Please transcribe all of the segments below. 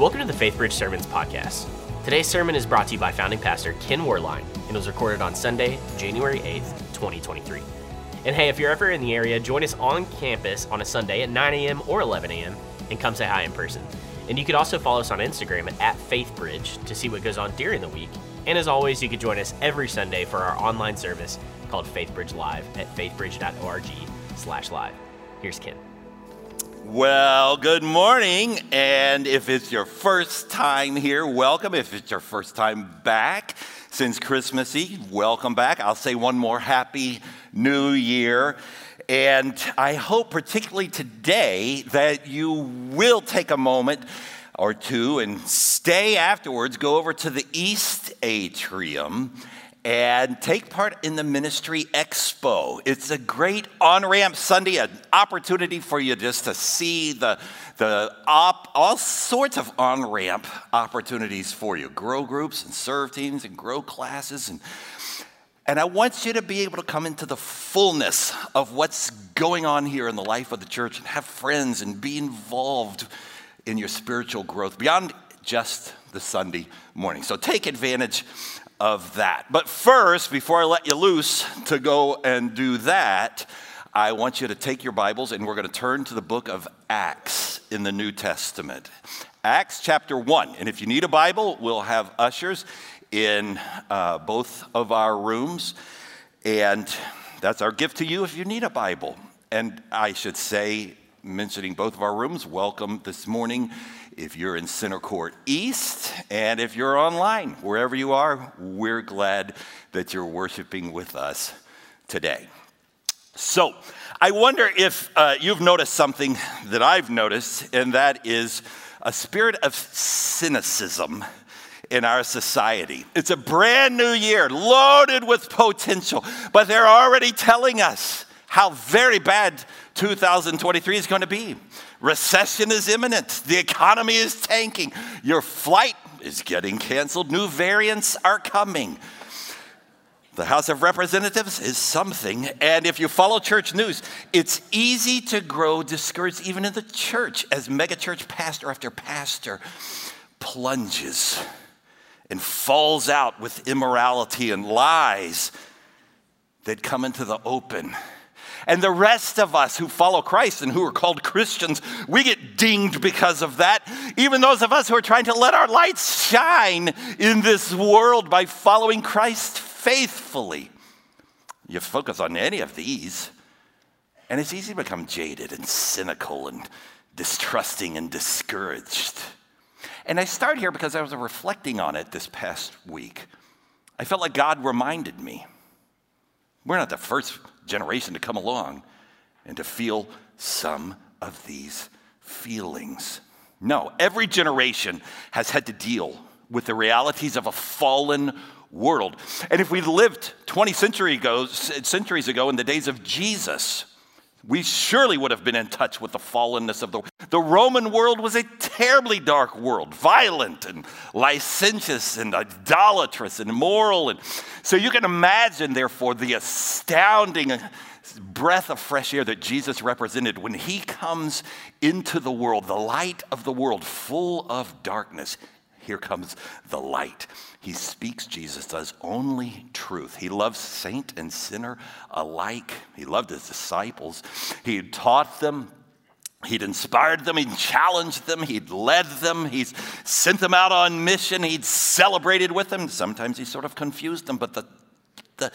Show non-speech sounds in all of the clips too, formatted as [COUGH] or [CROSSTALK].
Welcome to the FaithBridge Sermons podcast. Today's sermon is brought to you by founding pastor Ken Werlein and was recorded on Sunday, January 8th, 2023. And hey, if you're ever in the area, join us on campus on a Sunday at 9 a.m. or 11 a.m. and come say hi in person. And you could also follow us on Instagram at FaithBridge to see what goes on during the week. And as always, you could join us every Sunday for our online service called FaithBridge Live at faithbridge.org slash live. Here's Ken. Well, good morning. And if it's your first time here, welcome. If it's your first time back since Christmas Eve, welcome back. I'll say one more Happy New Year. And I hope, particularly today, that you will take a moment or two and stay afterwards, go over to the East Atrium and take part in the Ministry Expo. It's a great on ramp Sunday, an opportunity for you just to see the, the op, all sorts of on ramp opportunities for you grow groups and serve teams and grow classes. And, and I want you to be able to come into the fullness of what's going on here in the life of the church and have friends and be involved in your spiritual growth beyond just the Sunday morning. So take advantage of that. But first, before I let you loose to go and do that, I want you to take your Bibles and we're going to turn to the book of Acts in the New Testament. Acts chapter 1. And if you need a Bible, we'll have ushers in uh, both of our rooms. And that's our gift to you if you need a Bible. And I should say, mentioning both of our rooms, welcome this morning if you're in Center Court East, and if you're online, wherever you are, we're glad that you're worshiping with us today. So, I wonder if uh, you've noticed something that I've noticed, and that is a spirit of cynicism in our society. It's a brand new year, loaded with potential, but they're already telling us how very bad 2023 is going to be. Recession is imminent. The economy is tanking. Your flight is getting canceled. New variants are coming. The House of Representatives is something. And if you follow church news, it's easy to grow discouraged even in the church as megachurch pastor after pastor plunges and falls out with immorality and lies that come into the open and the rest of us who follow Christ and who are called Christians, we get dinged because of that. Even those of us who are trying to let our lights shine in this world by following Christ faithfully. You focus on any of these, and it's easy to become jaded and cynical and distrusting and discouraged. And I start here because I was reflecting on it this past week. I felt like God reminded me. We're not the first generation to come along and to feel some of these feelings. No, every generation has had to deal with the realities of a fallen world. And if we lived 20 century ago, centuries ago in the days of Jesus, we surely would have been in touch with the fallenness of the the Roman world was a terribly dark world, violent and licentious and idolatrous and immoral. And so you can imagine, therefore, the astounding breath of fresh air that Jesus represented when he comes into the world, the light of the world, full of darkness. Here comes the light. He speaks, Jesus does, only truth. He loves saint and sinner alike. He loved his disciples. He taught them He'd inspired them, he'd challenged them, he'd led them, he's sent them out on mission, he'd celebrated with them. Sometimes he sort of confused them, but the, the,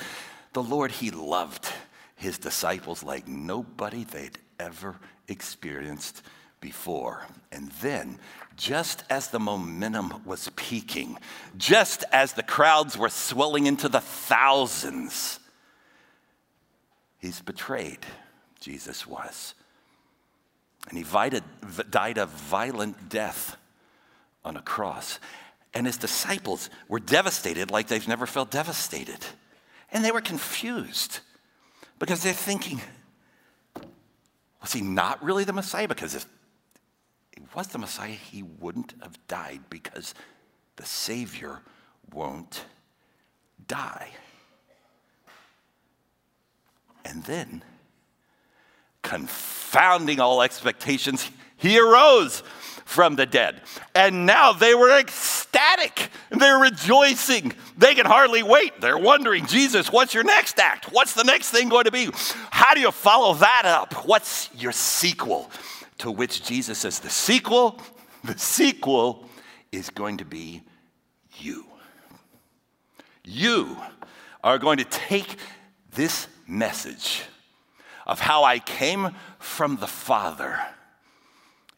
the Lord, he loved his disciples like nobody they'd ever experienced before. And then, just as the momentum was peaking, just as the crowds were swelling into the thousands, he's betrayed, Jesus was. And he died a violent death on a cross. And his disciples were devastated like they've never felt devastated. And they were confused because they're thinking, was he not really the Messiah? Because if was the Messiah, he wouldn't have died because the Savior won't die. And then confounding all expectations, he arose from the dead. And now they were ecstatic. They're rejoicing. They can hardly wait. They're wondering, Jesus, what's your next act? What's the next thing going to be? How do you follow that up? What's your sequel? To which Jesus says, The sequel, the sequel is going to be you. You are going to take this message of how I came from the Father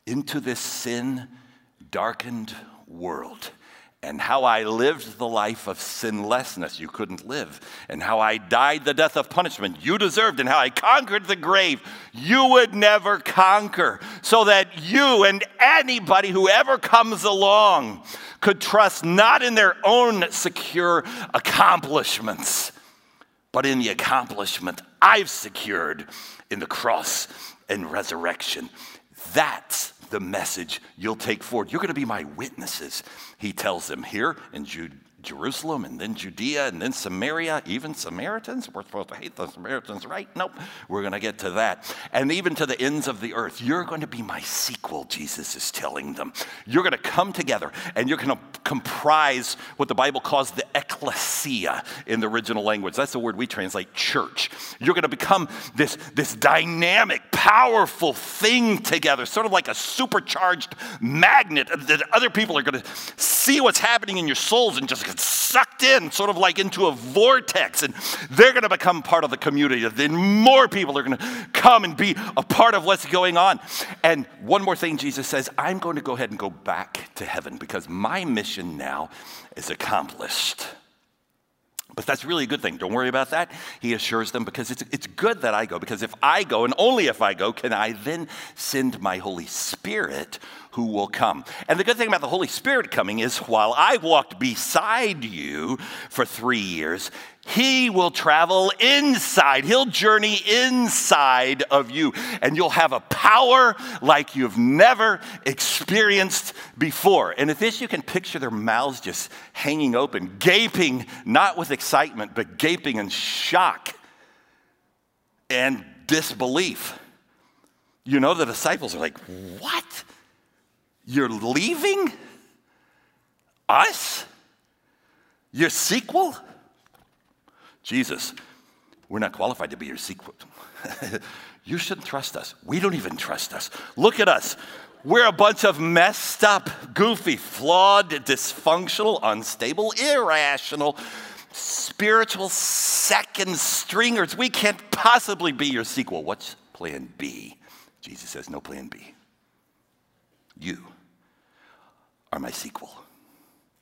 into this sin darkened world and how I lived the life of sinlessness you couldn't live, and how I died the death of punishment you deserved, and how I conquered the grave you would never conquer, so that you and anybody who ever comes along could trust not in their own secure accomplishments, but in the accomplishment I've secured in the cross and resurrection. That's the message you'll take forward. You're going to be my witnesses, he tells them here in Jude. Jerusalem and then Judea and then Samaria, even Samaritans. We're supposed to hate the Samaritans, right? Nope. We're going to get to that. And even to the ends of the earth. You're going to be my sequel, Jesus is telling them. You're going to come together and you're going to comprise what the Bible calls the ecclesia in the original language. That's the word we translate church. You're going to become this, this dynamic, powerful thing together, sort of like a supercharged magnet that other people are going to see what's happening in your souls and just get sucked in, sort of like into a vortex, and they're going to become part of the community. Then more people are going to come and be a part of what's going on. And one more thing, Jesus says, I'm going to go ahead and go back to heaven because my mission now is accomplished. But that's really a good thing. Don't worry about that. He assures them because it's, it's good that I go, because if I go, and only if I go, can I then send my Holy Spirit who will come. And the good thing about the Holy Spirit coming is while I walked beside you for three years, he will travel inside. He'll journey inside of you. And you'll have a power like you've never experienced before. And at this, you can picture their mouths just hanging open, gaping, not with excitement, but gaping in shock and disbelief. You know, the disciples are like, What? You're leaving us? Your sequel? Jesus, we're not qualified to be your sequel. [LAUGHS] you shouldn't trust us. We don't even trust us. Look at us. We're a bunch of messed up, goofy, flawed, dysfunctional, unstable, irrational, spiritual second stringers. We can't possibly be your sequel. What's plan B? Jesus says, no plan B. You are my sequel.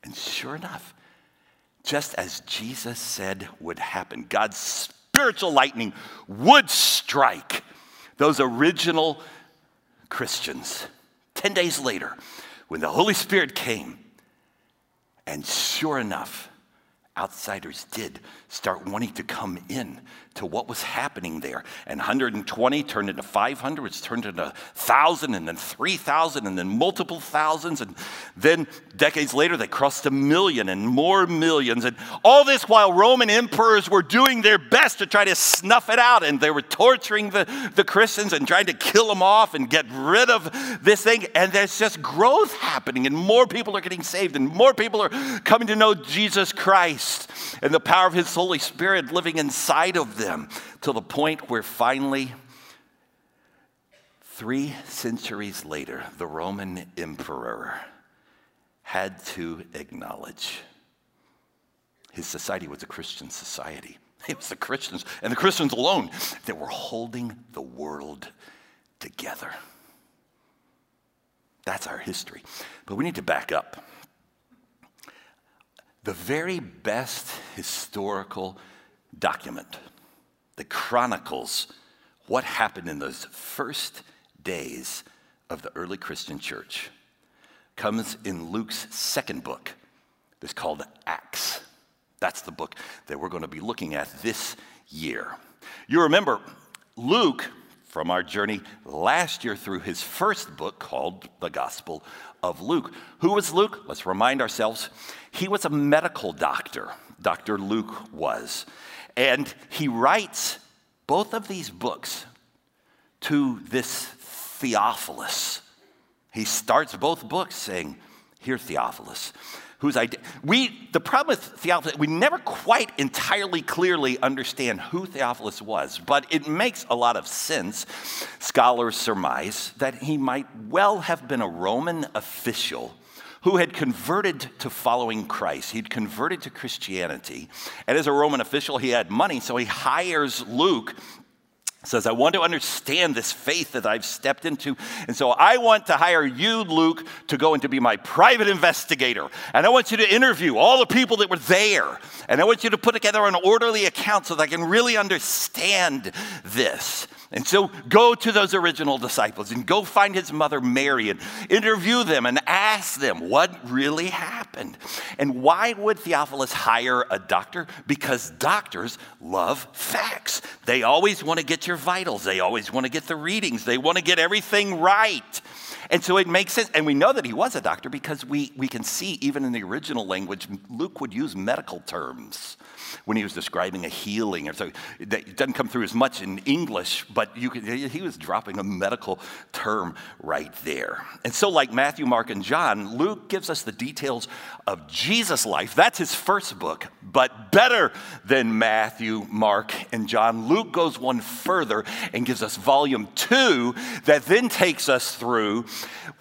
And sure enough, just as Jesus said would happen, God's spiritual lightning would strike those original Christians. 10 days later, when the Holy Spirit came, and sure enough, outsiders did start wanting to come in to what was happening there. And 120 turned into 500, which turned into 1,000, and then 3,000, and then multiple thousands. And then decades later, they crossed a million and more millions. And all this while Roman emperors were doing their best to try to snuff it out. And they were torturing the, the Christians and trying to kill them off and get rid of this thing. And there's just growth happening, and more people are getting saved, and more people are coming to know Jesus Christ and the power of His Holy Spirit living inside of them to the point where finally, three centuries later, the Roman emperor had to acknowledge his society was a Christian society. [LAUGHS] It was the Christians, and the Christians alone, that were holding the world together. That's our history. But we need to back up. The very best historical document that chronicles what happened in those first days of the early Christian church comes in Luke's second book. It's called Acts. That's the book that we're going to be looking at this year. You remember, Luke, from our journey last year through his first book called the Gospel of Luke. Who was Luke? Let's remind ourselves. He was a medical doctor, Dr. Luke was. And he writes both of these books to this Theophilus. He starts both books saying, Here, Theophilus, whose idea. We, the problem with Theophilus, we never quite entirely clearly understand who Theophilus was, but it makes a lot of sense. Scholars surmise that he might well have been a Roman official who had converted to following Christ. He'd converted to Christianity. And as a Roman official, he had money, so he hires Luke says, I want to understand this faith that I've stepped into. And so I want to hire you, Luke, to go and to be my private investigator. And I want you to interview all the people that were there. And I want you to put together an orderly account so that I can really understand this. And so go to those original disciples and go find his mother Mary and interview them and ask them what really happened. And why would Theophilus hire a doctor? Because doctors love facts. They always want to get your vitals, they always want to get the readings, they want to get everything right. And so it makes sense. And we know that he was a doctor because we, we can see, even in the original language, Luke would use medical terms when he was describing a healing. Or so it doesn't come through as much in English, but you could, he was dropping a medical term right there. And so, like Matthew, Mark, and John, Luke gives us the details of Jesus' life. That's his first book, but better than Matthew, Mark, and John. Luke goes one further and gives us volume two that then takes us through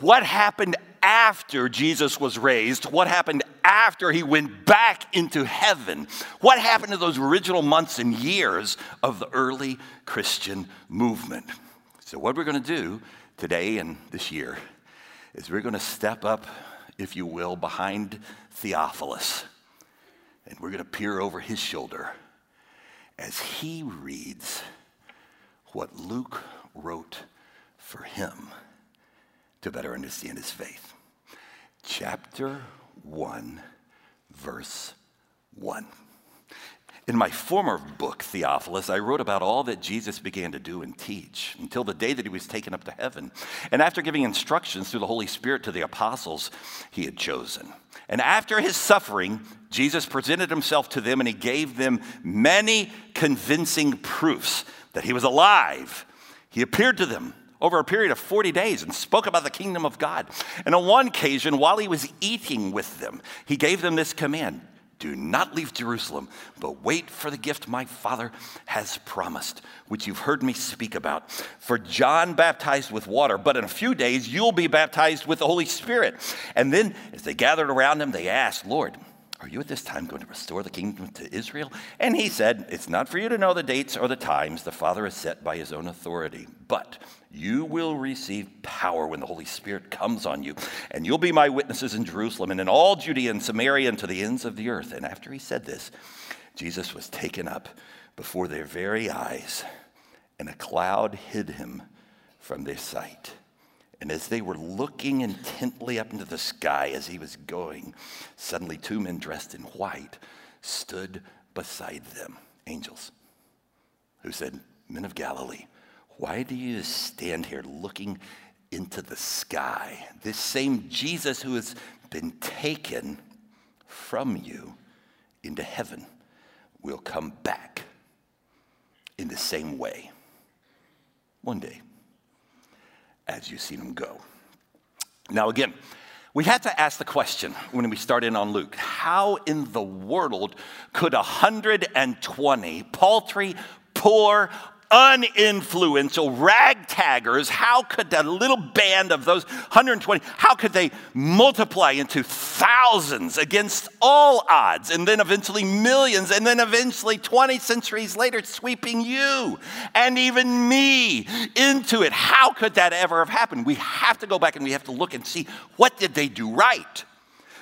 what happened after Jesus was raised, what happened after he went back into heaven, what happened to those original months and years of the early Christian movement. So, what we're going to do today and this year is we're going to step up, if you will, behind Theophilus, and we're going to peer over his shoulder as he reads what Luke wrote for him to better understand his faith. Chapter 1, verse 1. In my former book, Theophilus, I wrote about all that Jesus began to do and teach until the day that he was taken up to heaven. And after giving instructions through the Holy Spirit to the apostles he had chosen. And after his suffering, Jesus presented himself to them and he gave them many convincing proofs that he was alive. He appeared to them over a period of 40 days and spoke about the kingdom of God. And on one occasion, while he was eating with them, he gave them this command Do not leave Jerusalem, but wait for the gift my Father has promised, which you've heard me speak about. For John baptized with water, but in a few days you'll be baptized with the Holy Spirit. And then, as they gathered around him, they asked, Lord, are you at this time going to restore the kingdom to Israel? And he said, It's not for you to know the dates or the times the Father has set by his own authority, but you will receive power when the Holy Spirit comes on you, and you'll be my witnesses in Jerusalem and in all Judea and Samaria and to the ends of the earth. And after he said this, Jesus was taken up before their very eyes, and a cloud hid him from their sight. And as they were looking intently up into the sky as he was going, suddenly two men dressed in white stood beside them, angels, who said, Men of Galilee, why do you stand here looking into the sky? This same Jesus who has been taken from you into heaven will come back in the same way one day as you've seen him go. Now, again, we had to ask the question when we started on Luke how in the world could 120 paltry, poor, uninfluential ragtaggers, how could that little band of those 120, how could they multiply into thousands against all odds, and then eventually millions, and then eventually 20 centuries later, sweeping you and even me into it? How could that ever have happened? We have to go back and we have to look and see what did they do right?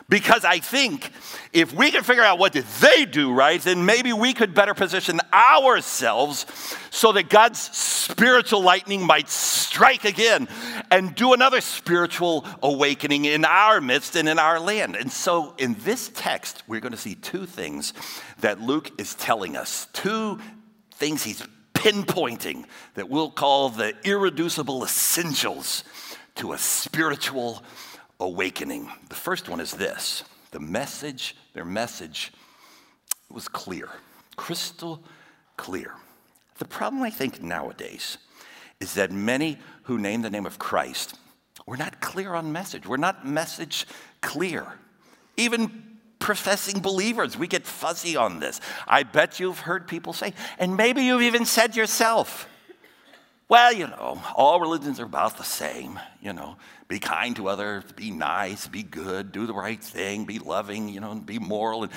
Because I think if we can figure out what did they do right, then maybe we could better position ourselves so that God's spiritual lightning might strike again and do another spiritual awakening in our midst and in our land. And so in this text, we're going to see two things that Luke is telling us, two things he's pinpointing that we'll call the irreducible essentials to a spiritual awakening. The first one is this the message, their message was clear, crystal clear. The problem I think nowadays is that many who name the name of Christ We're not clear on message. We're not message clear. Even professing believers, we get fuzzy on this. I bet you've heard people say, and maybe you've even said yourself, well, you know, all religions are about the same. You know, be kind to others, be nice, be good, do the right thing, be loving, you know, be moral. And,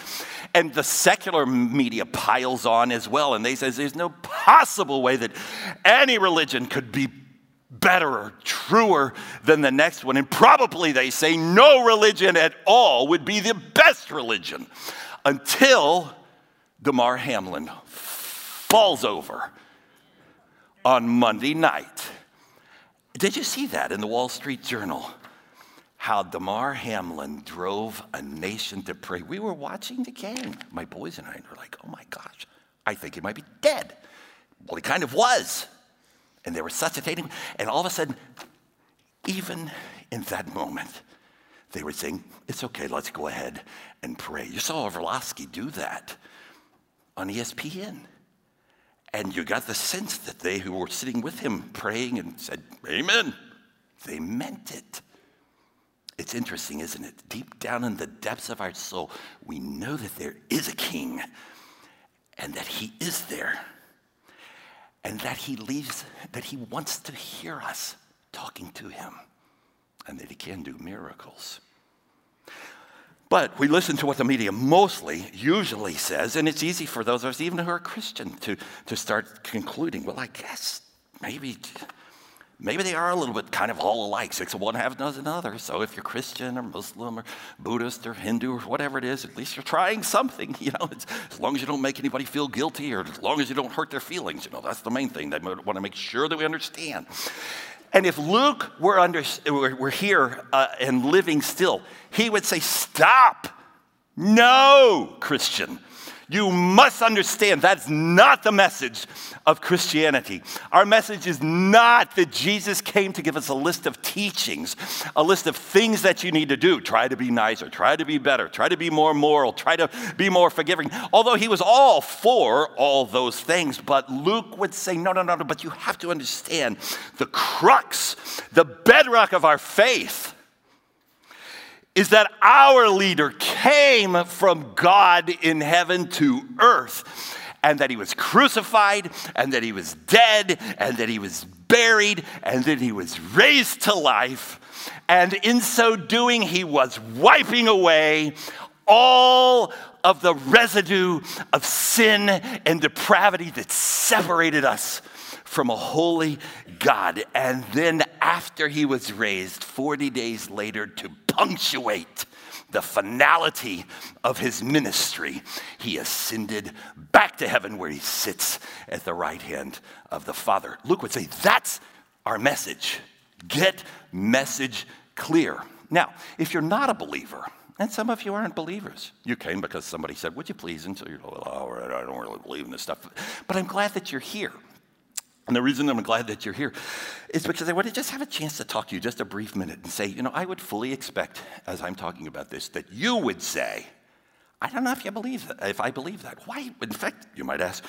and the secular media piles on as well. And they say there's no possible way that any religion could be better or truer than the next one. And probably they say no religion at all would be the best religion until Damar Hamlin falls over on Monday night. Did you see that in the Wall Street Journal? How Damar Hamlin drove a nation to pray. We were watching the game. My boys and I were like, oh my gosh, I think he might be dead. Well, he kind of was. And they were resuscitating. And all of a sudden, even in that moment, they were saying, it's okay, let's go ahead and pray. You saw Orlovsky do that on ESPN. And you got the sense that they who were sitting with him praying and said, Amen, they meant it. It's interesting, isn't it? Deep down in the depths of our soul, we know that there is a king and that he is there and that he leaves, that he wants to hear us talking to him and that he can do miracles. But we listen to what the media mostly, usually says, and it's easy for those of us, even who are Christian, to, to start concluding, well, I guess maybe, maybe they are a little bit kind of all alike. Six of one, half a dozen others. So if you're Christian or Muslim or Buddhist or Hindu or whatever it is, at least you're trying something. [LAUGHS] You know, as long as you don't make anybody feel guilty or as long as you don't hurt their feelings, you know, that's the main thing. They want to make sure that we understand. And if Luke were, under, were here uh, and living still, he would say, Stop! No, Christian. You must understand that's not the message of Christianity. Our message is not that Jesus came to give us a list of teachings, a list of things that you need to do. Try to be nicer, try to be better, try to be more moral, try to be more forgiving. Although he was all for all those things, but Luke would say, no, no, no, no, but you have to understand the crux, the bedrock of our faith is that our leader came from God in heaven to earth, and that he was crucified, and that he was dead, and that he was buried, and that he was raised to life. And in so doing, he was wiping away all of the residue of sin and depravity that separated us from a holy God. And then, after he was raised 40 days later to punctuate the finality of his ministry, he ascended back to heaven where he sits at the right hand of the Father. Luke would say, That's our message. Get message clear. Now, if you're not a believer, and some of you aren't believers. You came because somebody said, Would you please? And so you're like, Oh, I don't really believe in this stuff. But I'm glad that you're here. And the reason I'm glad that you're here is because I want to just have a chance to talk to you just a brief minute and say, you know, I would fully expect, as I'm talking about this, that you would say, I don't know if you believe that, if I believe that. Why? In fact, you might ask,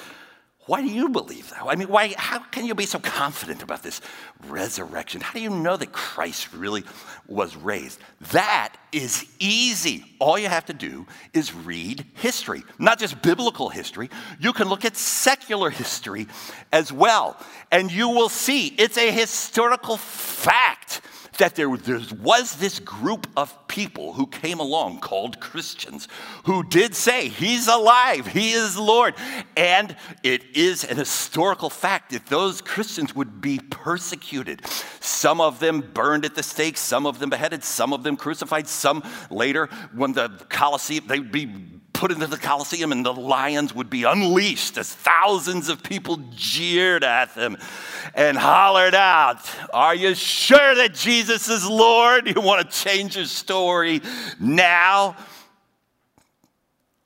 why do you believe that? I mean, why, how can you be so confident about this resurrection? How do you know that Christ really was raised? That is easy. All you have to do is read history, not just biblical history. You can look at secular history as well, and you will see it's a historical fact that there, there was this group of people who came along called Christians who did say, He's alive, He is Lord. And it is an historical fact that those Christians would be persecuted. Some of them burned at the stake, some of them beheaded, some of them crucified, some later, when the Colosseum, they'd be put into the Colosseum and the lions would be unleashed as thousands of people jeered at them and hollered out, Are you sure that Jesus is Lord? You want to change your story now?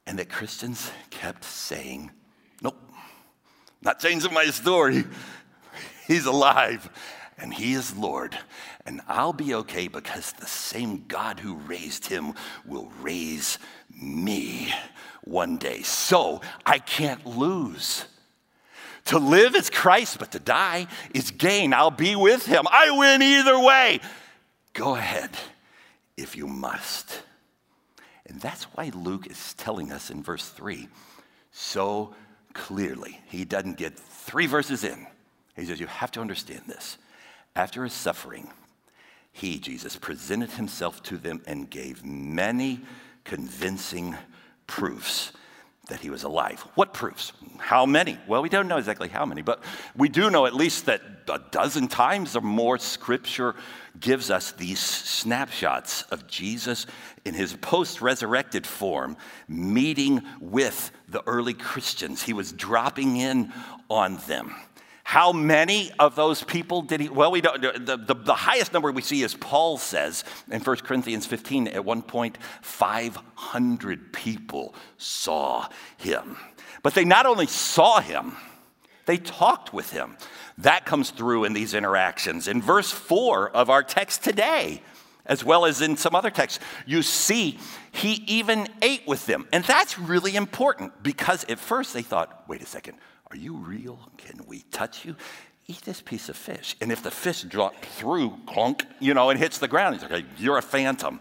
And that Christians kept saying, Nope, not changing my story. He's alive and He is Lord. And I'll be okay because the same God who raised Him will raise me one day. So I can't lose. To live is Christ, but to die is gain. I'll be with him. I win either way. Go ahead if you must. And that's why Luke is telling us in verse 3 so clearly. He doesn't get three verses in. He says, You have to understand this. After his suffering, he, Jesus, presented himself to them and gave many convincing proofs that he was alive. What proofs? How many? Well, we don't know exactly how many, but we do know at least that a dozen times or more scripture gives us these snapshots of Jesus in his post resurrected form meeting with the early Christians. He was dropping in on them. How many of those people did he? Well, we don't. The, the, the, highest number we see is Paul says in 1 Corinthians 15, at one point, 500 people saw him. But they not only saw him, they talked with him. That comes through in these interactions. In verse 4 of our text today, as well as in some other texts, you see he even ate with them. And that's really important because at first they thought, wait a second, are you real? Can we touch you? Eat this piece of fish. And if the fish dropped through, clunk, you know, and hits the ground, he's like, you're a phantom.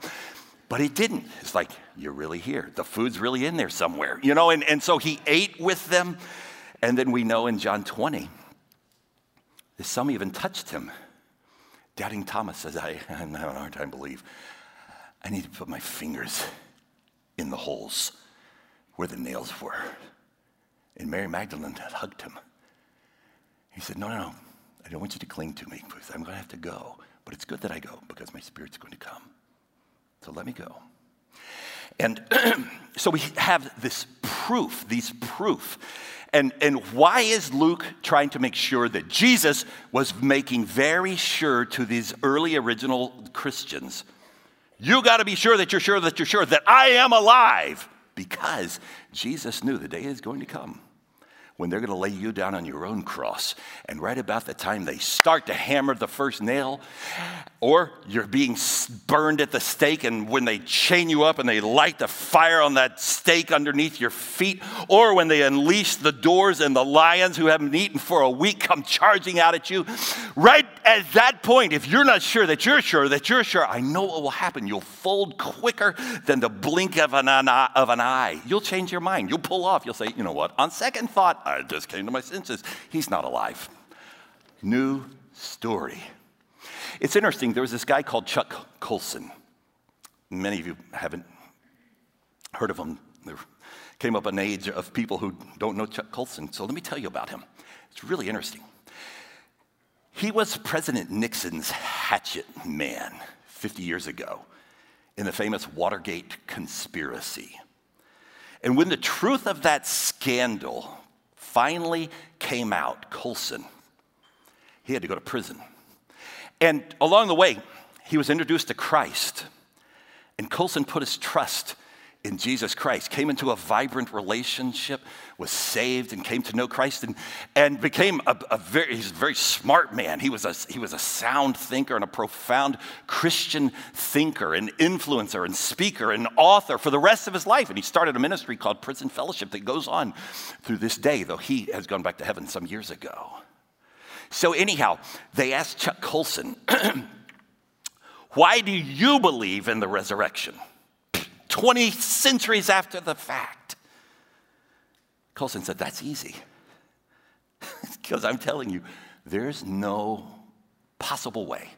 But he didn't. It's like, you're really here. The food's really in there somewhere, you know, and, and so he ate with them. And then we know in John 20 that some even touched him. Doubting Thomas says, I, [LAUGHS] I'm having a hard time believe. I need to put my fingers in the holes where the nails were. And Mary Magdalene hugged him. He said, No, no, no. I don't want you to cling to me because I'm going to have to go. But it's good that I go because my spirit's going to come. So let me go. And [CLEARS THROAT] so we have this proof, these proof. And, and why is Luke trying to make sure that Jesus was making very sure to these early original Christians? You got to be sure that you're sure that you're sure that I am alive because Jesus knew the day is going to come when they're going to lay you down on your own cross. And right about the time they start to hammer the first nail, or you're being burned at the stake, and when they chain you up and they light the fire on that stake underneath your feet, or when they unleash the doors and the lions who haven't eaten for a week come charging out at you, right at that point, if you're not sure that you're sure that you're sure, I know what will happen. You'll fold quicker than the blink of an, of an eye. You'll change your mind. You'll pull off. You'll say, you know what? On second thought, I just came to my senses. He's not alive. New story. It's interesting. There was this guy called Chuck Colson. Many of you haven't heard of him. There came up an age of people who don't know Chuck Colson. So let me tell you about him. It's really interesting. He was President Nixon's hatchet man 50 years ago in the famous Watergate conspiracy. And when the truth of that scandal finally came out, Colson, he had to go to prison. And along the way, he was introduced to Christ. And Colson put his trust in Jesus Christ, came into a vibrant relationship, was saved, and came to know Christ, and, and became a, a very, he's a very smart man. He was, a, he was a sound thinker and a profound Christian thinker, and influencer, and speaker, and author for the rest of his life. And he started a ministry called Prison Fellowship that goes on through this day, though he has gone back to heaven some years ago. So, anyhow, they asked Chuck Colson, [CLEARS THROAT] Why do you believe in the resurrection? 20 centuries after the fact. Colson said, That's easy. [LAUGHS] Because I'm telling you, there's no possible way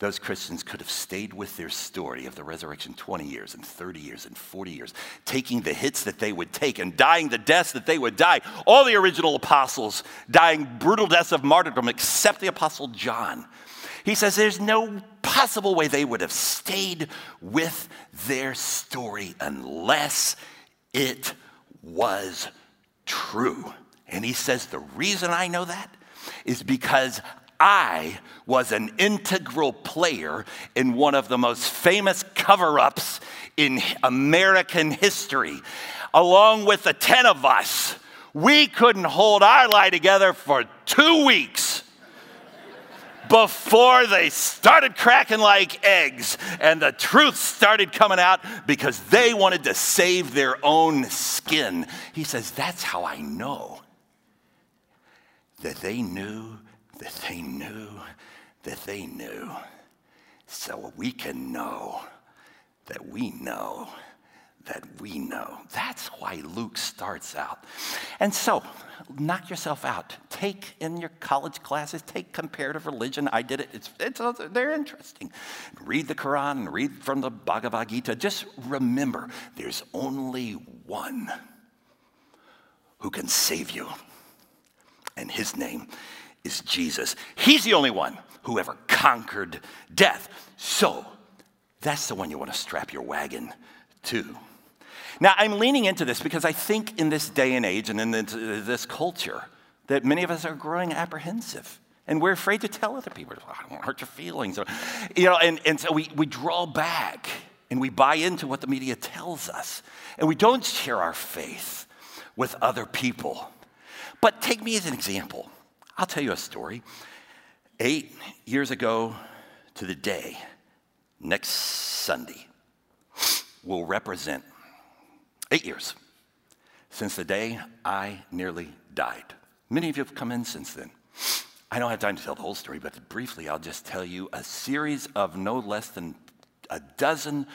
those Christians could have stayed with their story of the resurrection 20 years and 30 years and 40 years, taking the hits that they would take and dying the deaths that they would die. All the original apostles dying brutal deaths of martyrdom, except the apostle John. He says there's no possible way they would have stayed with their story unless it was true. And he says the reason I know that is because I was an integral player in one of the most famous cover ups in American history. Along with the 10 of us, we couldn't hold our lie together for two weeks before they started cracking like eggs and the truth started coming out because they wanted to save their own skin. He says, That's how I know that they knew, that they knew, that they knew. so we can know that we know that we know. That's why Luke starts out. And so, knock yourself out. Take in your college classes, take comparative religion. I did it. It's, it's, they're interesting. Read the Quran read from the Bhagavad Gita. Just remember there's only one who can save you, and his name is Jesus. He's the only one who ever conquered death. So, that's the one you want to strap your wagon to. Now, I'm leaning into this because I think in this day and age and in this culture that many of us are growing apprehensive. And we're afraid to tell other people, I don't want to hurt your feelings. You know, and, and so we, we draw back and we buy into what the media tells us. And we don't share our faith with other people. But take me as an example. I'll tell you a story. Eight years ago to the day, next Sunday, will represent Eight years since the day I nearly died. Many of you have come in since then. I don't have time to tell the whole story, but briefly, I'll just tell you a series of no less than a dozen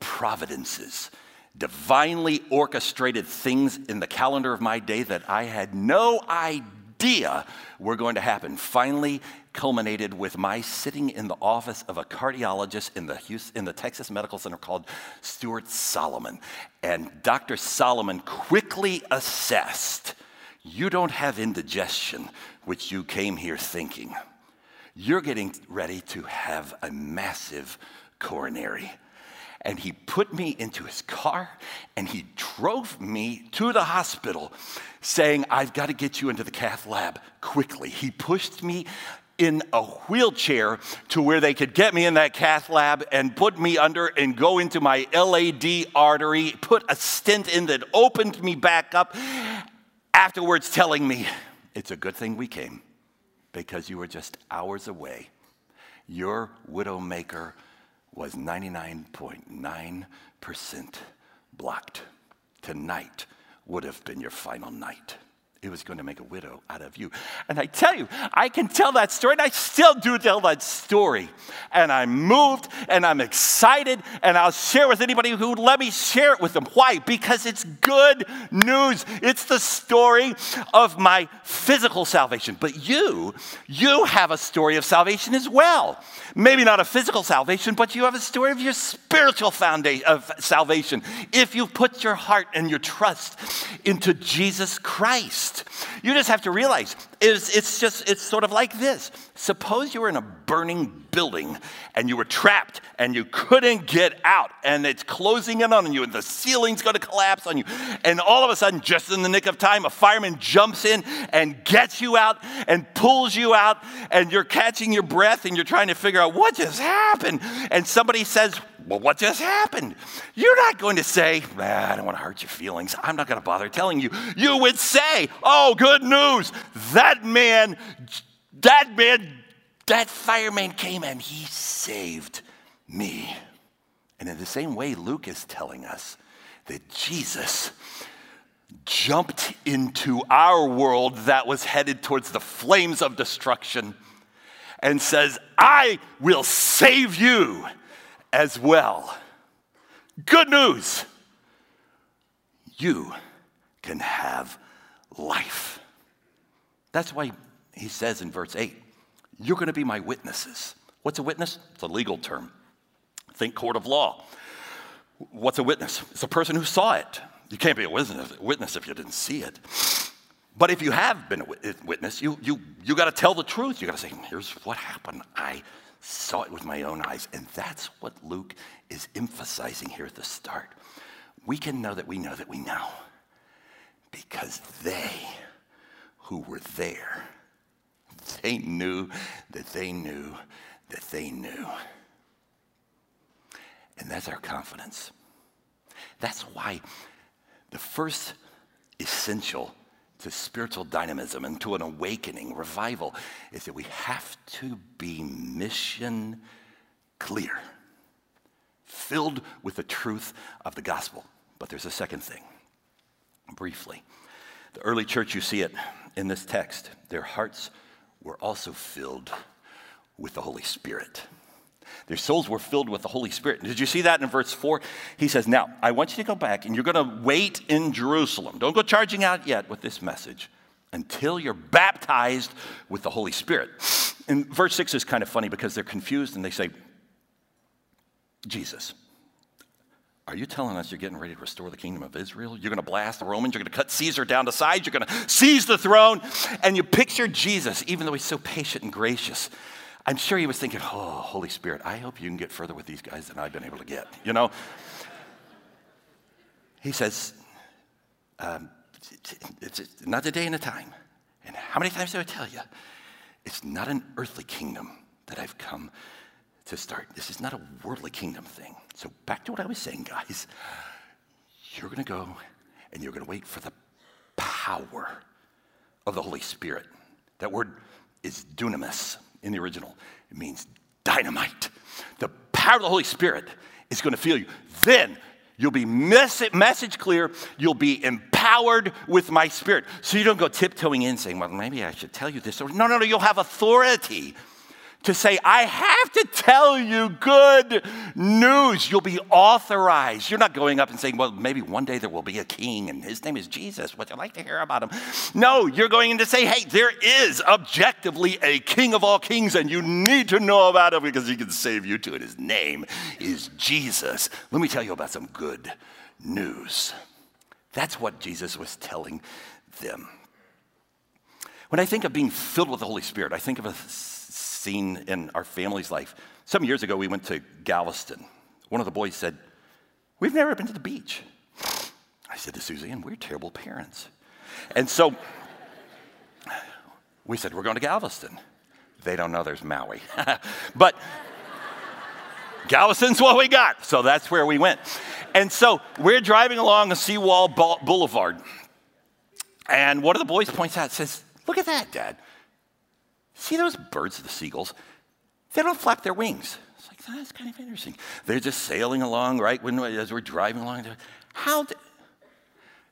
providences, divinely orchestrated things in the calendar of my day that I had no idea were going to happen. Finally, culminated with my sitting in the office of a cardiologist in the, Houston, in the Texas Medical Center called Stuart Solomon. And Dr. Solomon quickly assessed you don't have indigestion, which you came here thinking. You're getting ready to have a massive coronary and he put me into his car and he drove me to the hospital saying, I've got to get you into the cath lab quickly. He pushed me in a wheelchair to where they could get me in that cath lab and put me under and go into my LAD artery, put a stent in that opened me back up, afterwards telling me, It's a good thing we came because you were just hours away. Your widowmaker was 99.9% blocked. Tonight would have been your final night. It was going to make a widow out of you. And I tell you, I can tell that story, and I still do tell that story. And I'm moved and I'm excited, and I'll share with anybody who would let me share it with them. Why? Because it's good news. It's the story of my physical salvation. But you, you have a story of salvation as well. Maybe not a physical salvation, but you have a story of your spiritual foundation of salvation. If you put your heart and your trust into Jesus Christ, you just have to realize it's, it's just, it's sort of like this. Suppose you were in a burning building and you were trapped and you couldn't get out and it's closing in on you and the ceiling's going to collapse on you. And all of a sudden, just in the nick of time, a fireman jumps in and gets you out and pulls you out and you're catching your breath and you're trying to figure out what just happened. And somebody says, well, what just happened? You're not going to say, ah, I don't want to hurt your feelings. I'm not going to bother telling you. You would say, oh, good news. That man, that man, that fireman came and he saved me. And in the same way, Luke is telling us that Jesus jumped into our world that was headed towards the flames of destruction and says, I will save you as well. Good news you can have life. That's why he says in verse 8, You're going to be my witnesses. What's a witness? It's a legal term. Think court of law. What's a witness? It's a person who saw it. You can't be a witness if you didn't see it. But if you have been a witness, you, you, you got to tell the truth. You got to say, here's what happened. I saw it with my own eyes. And that's what Luke is emphasizing here at the start. We can know that we know that we know because they who were there, they knew that they knew that they knew. And that's our confidence. That's why the first essential to spiritual dynamism and to an awakening, revival, is that we have to be mission clear, filled with the truth of the gospel. But there's a second thing, briefly. The early church, you see it in this text, their hearts were also filled with the Holy Spirit. Their souls were filled with the Holy Spirit. Did you see that in verse 4? He says, Now, I want you to go back and you're going to wait in Jerusalem. Don't go charging out yet with this message until you're baptized with the Holy Spirit. And verse 6 is kind of funny because they're confused and they say, Jesus, are you telling us you're getting ready to restore the kingdom of Israel? You're going to blast the Romans, you're going to cut Caesar down to size, you're going to seize the throne. And you picture Jesus, even though he's so patient and gracious, I'm sure he was thinking, oh, Holy Spirit, I hope you can get further with these guys than I've been able to get, you know? He says, um, it's not the day and a time. And how many times do I tell you? It's not an earthly kingdom that I've come to start. This is not a worldly kingdom thing. So, back to what I was saying, guys. You're going to go and you're going to wait for the power of the Holy Spirit. That word is dunamis in the original. It means dynamite. The power of the Holy Spirit is going to fill you. Then you'll be message, message clear. You'll be empowered with my spirit. So you don't go tiptoeing in saying, well, maybe I should tell you this. No, no, no, you'll have authority to say, I have to tell you good news. You'll be authorized. You're not going up and saying, Well, maybe one day there will be a king and his name is Jesus. Would you like to hear about him? No, you're going in to say, Hey, there is objectively a king of all kings, and you need to know about him because he can save you too. And his name is Jesus. Let me tell you about some good news. That's what Jesus was telling them. When I think of being filled with the Holy Spirit, I think of a scene in our family's life. Some years ago, we went to Galveston. One of the boys said, We've never been to the beach. I said to Suzanne, We're terrible parents. And so we said, We're going to Galveston. They don't know there's Maui. [LAUGHS] but Galveston's what we got. So that's where we went. And so we're driving along a Seawall Boulevard. And one of the boys points out, says, Look at that, Dad. See those birds, the seagulls? They don't flap their wings. It's like, that's kind of interesting. They're just sailing along, right? When, as we're driving along. How? Do,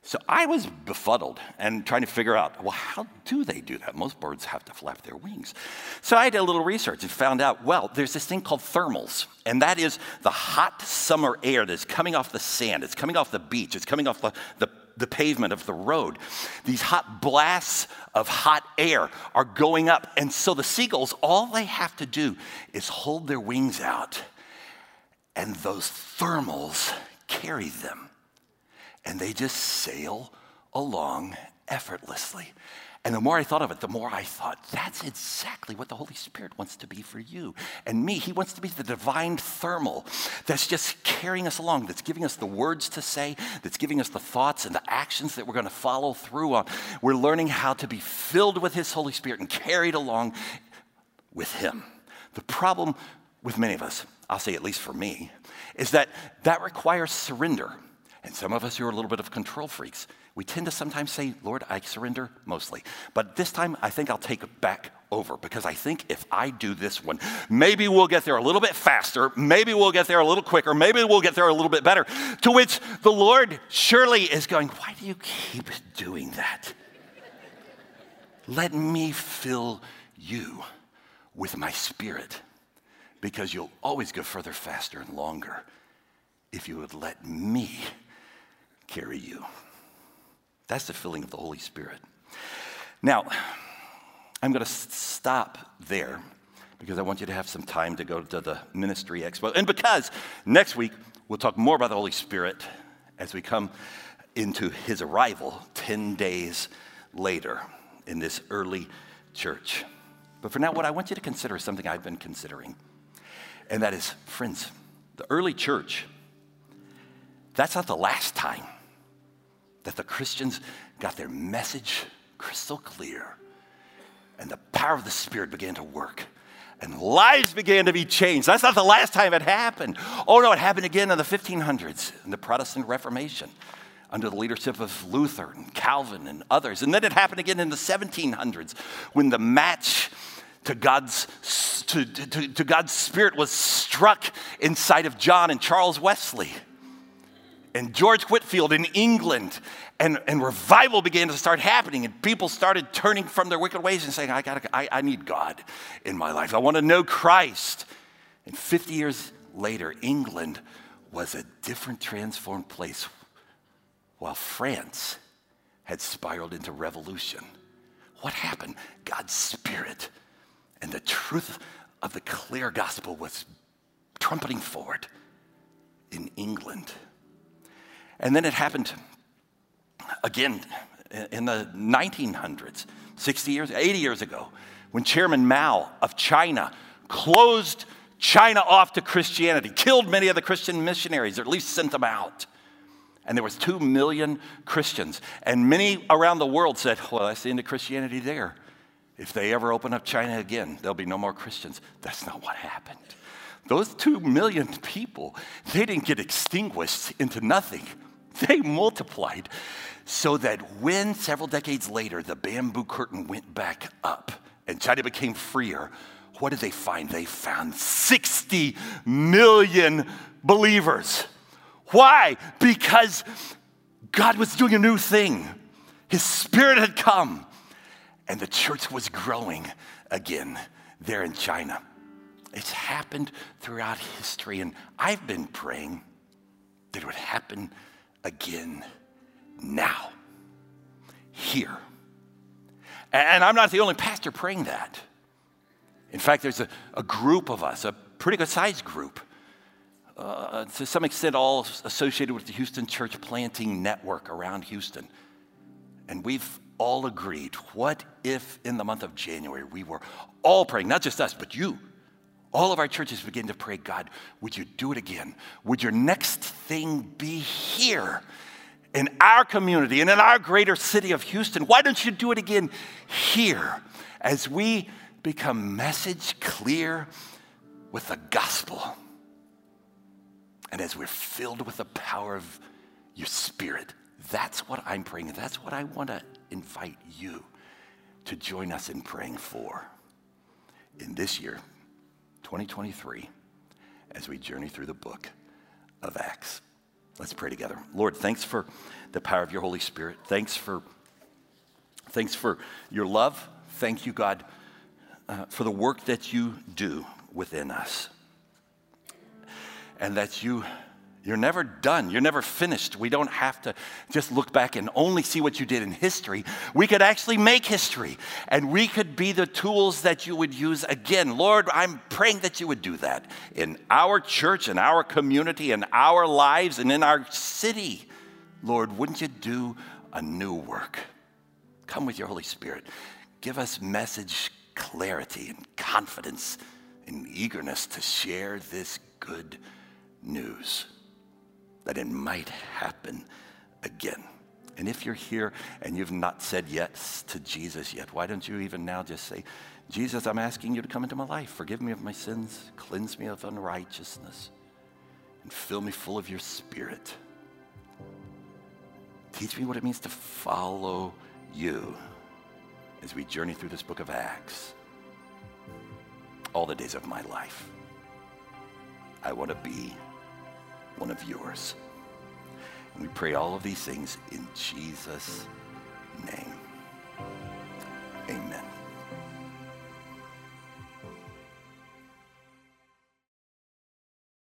so I was befuddled and trying to figure out, well, how do they do that? Most birds have to flap their wings. So I did a little research and found out, well, there's this thing called thermals, and that is the hot summer air that's coming off the sand, it's coming off the beach, it's coming off the, the the pavement of the road. These hot blasts of hot air are going up. And so the seagulls, all they have to do is hold their wings out, and those thermals carry them. And they just sail along effortlessly. And the more I thought of it, the more I thought, that's exactly what the Holy Spirit wants to be for you and me. He wants to be the divine thermal that's just carrying us along, that's giving us the words to say, that's giving us the thoughts and the actions that we're going to follow through on. We're learning how to be filled with His Holy Spirit and carried along with Him. The problem with many of us, I'll say at least for me, is that that requires surrender. And some of us who are a little bit of control freaks, we tend to sometimes say, Lord, I surrender mostly. But this time, I think I'll take back over because I think if I do this one, maybe we'll get there a little bit faster, maybe we'll get there a little quicker, maybe we'll get there a little bit better. To which the Lord surely is going, Why do you keep doing that? Let me fill you with my spirit because you'll always go further, faster, and longer if you would let me carry you. That's the filling of the Holy Spirit. Now, I'm going to stop there because I want you to have some time to go to the ministry expo. And because next week we'll talk more about the Holy Spirit as we come into his arrival 10 days later in this early church. But for now, what I want you to consider is something I've been considering. And that is, friends, the early church, that's not the last time that the Christians got their message crystal clear and the power of the Spirit began to work and lives began to be changed. That's not the last time it happened. Oh no, it happened again in the 1500s in the Protestant Reformation under the leadership of Luther and Calvin and others. And then it happened again in the 1700s when the match to God's, to, to, to God's Spirit was struck inside of John and Charles Wesley and George Whitefield in England. And, and revival began to start happening, and people started turning from their wicked ways and saying, I, gotta, I, I need God in my life. I want to know Christ. And 50 years later, England was a different, transformed place, while France had spiraled into revolution. What happened? God's Spirit and the truth of the clear gospel was trumpeting forward in England. And then it happened again in the 1900s, 60 years, 80 years ago, when Chairman Mao of China closed China off to Christianity, killed many of the Christian missionaries, or at least sent them out. And there was 2 million Christians. And many around the world said, well, that's the end of Christianity there. If they ever open up China again, there'll be no more Christians. That's not what happened. Those 2 million people, they didn't get extinguished into nothing. [LAUGHS] They multiplied so that when several decades later the bamboo curtain went back up and China became freer, what did they find? They found 60 million believers. Why? Because God was doing a new thing. His spirit had come, and the church was growing again there in China. It's happened throughout history, and I've been praying that it would happen again now, here. And I'm not the only pastor praying that. In fact, there's a, a group of us, a pretty good sized group, uh, to some extent, all associated with the Houston Church Planting Network around Houston. And we've all agreed what if in the month of January we were all praying, not just us, but you, all of our churches begin to pray, God, would you do it again? Would your next thing be here in our community and in our greater city of Houston? Why don't you do it again here as we become message clear with the gospel. And as we're filled with the power of your spirit, that's what I'm praying. That's what I want to invite you to join us in praying for in this year, 2023, as we journey through the book of Acts. Let's pray together. Lord, thanks for the power of your Holy Spirit. Thanks for, thanks for your love. Thank you, God, uh, for the work that you do within us. And that you, you're never done. You're never finished. We don't have to just look back and only see what you did in history. We could actually make history, and we could be the tools that you would use again. Lord, I'm praying that you would do that in our church, in our community, in our lives, and in our city. Lord, wouldn't you do a new work? Come with your Holy Spirit. Give us message clarity and confidence and eagerness to share this good news that it might happen again. And if you're here and you've not said yes to Jesus yet, why don't you even now just say, Jesus, I'm asking you to come into my life. Forgive me of my sins, cleanse me of unrighteousness, and fill me full of your spirit. Teach me what it means to follow you as we journey through this book of Acts all the days of my life. I want to be one of yours. And we pray all of these things in Jesus' name. Amen.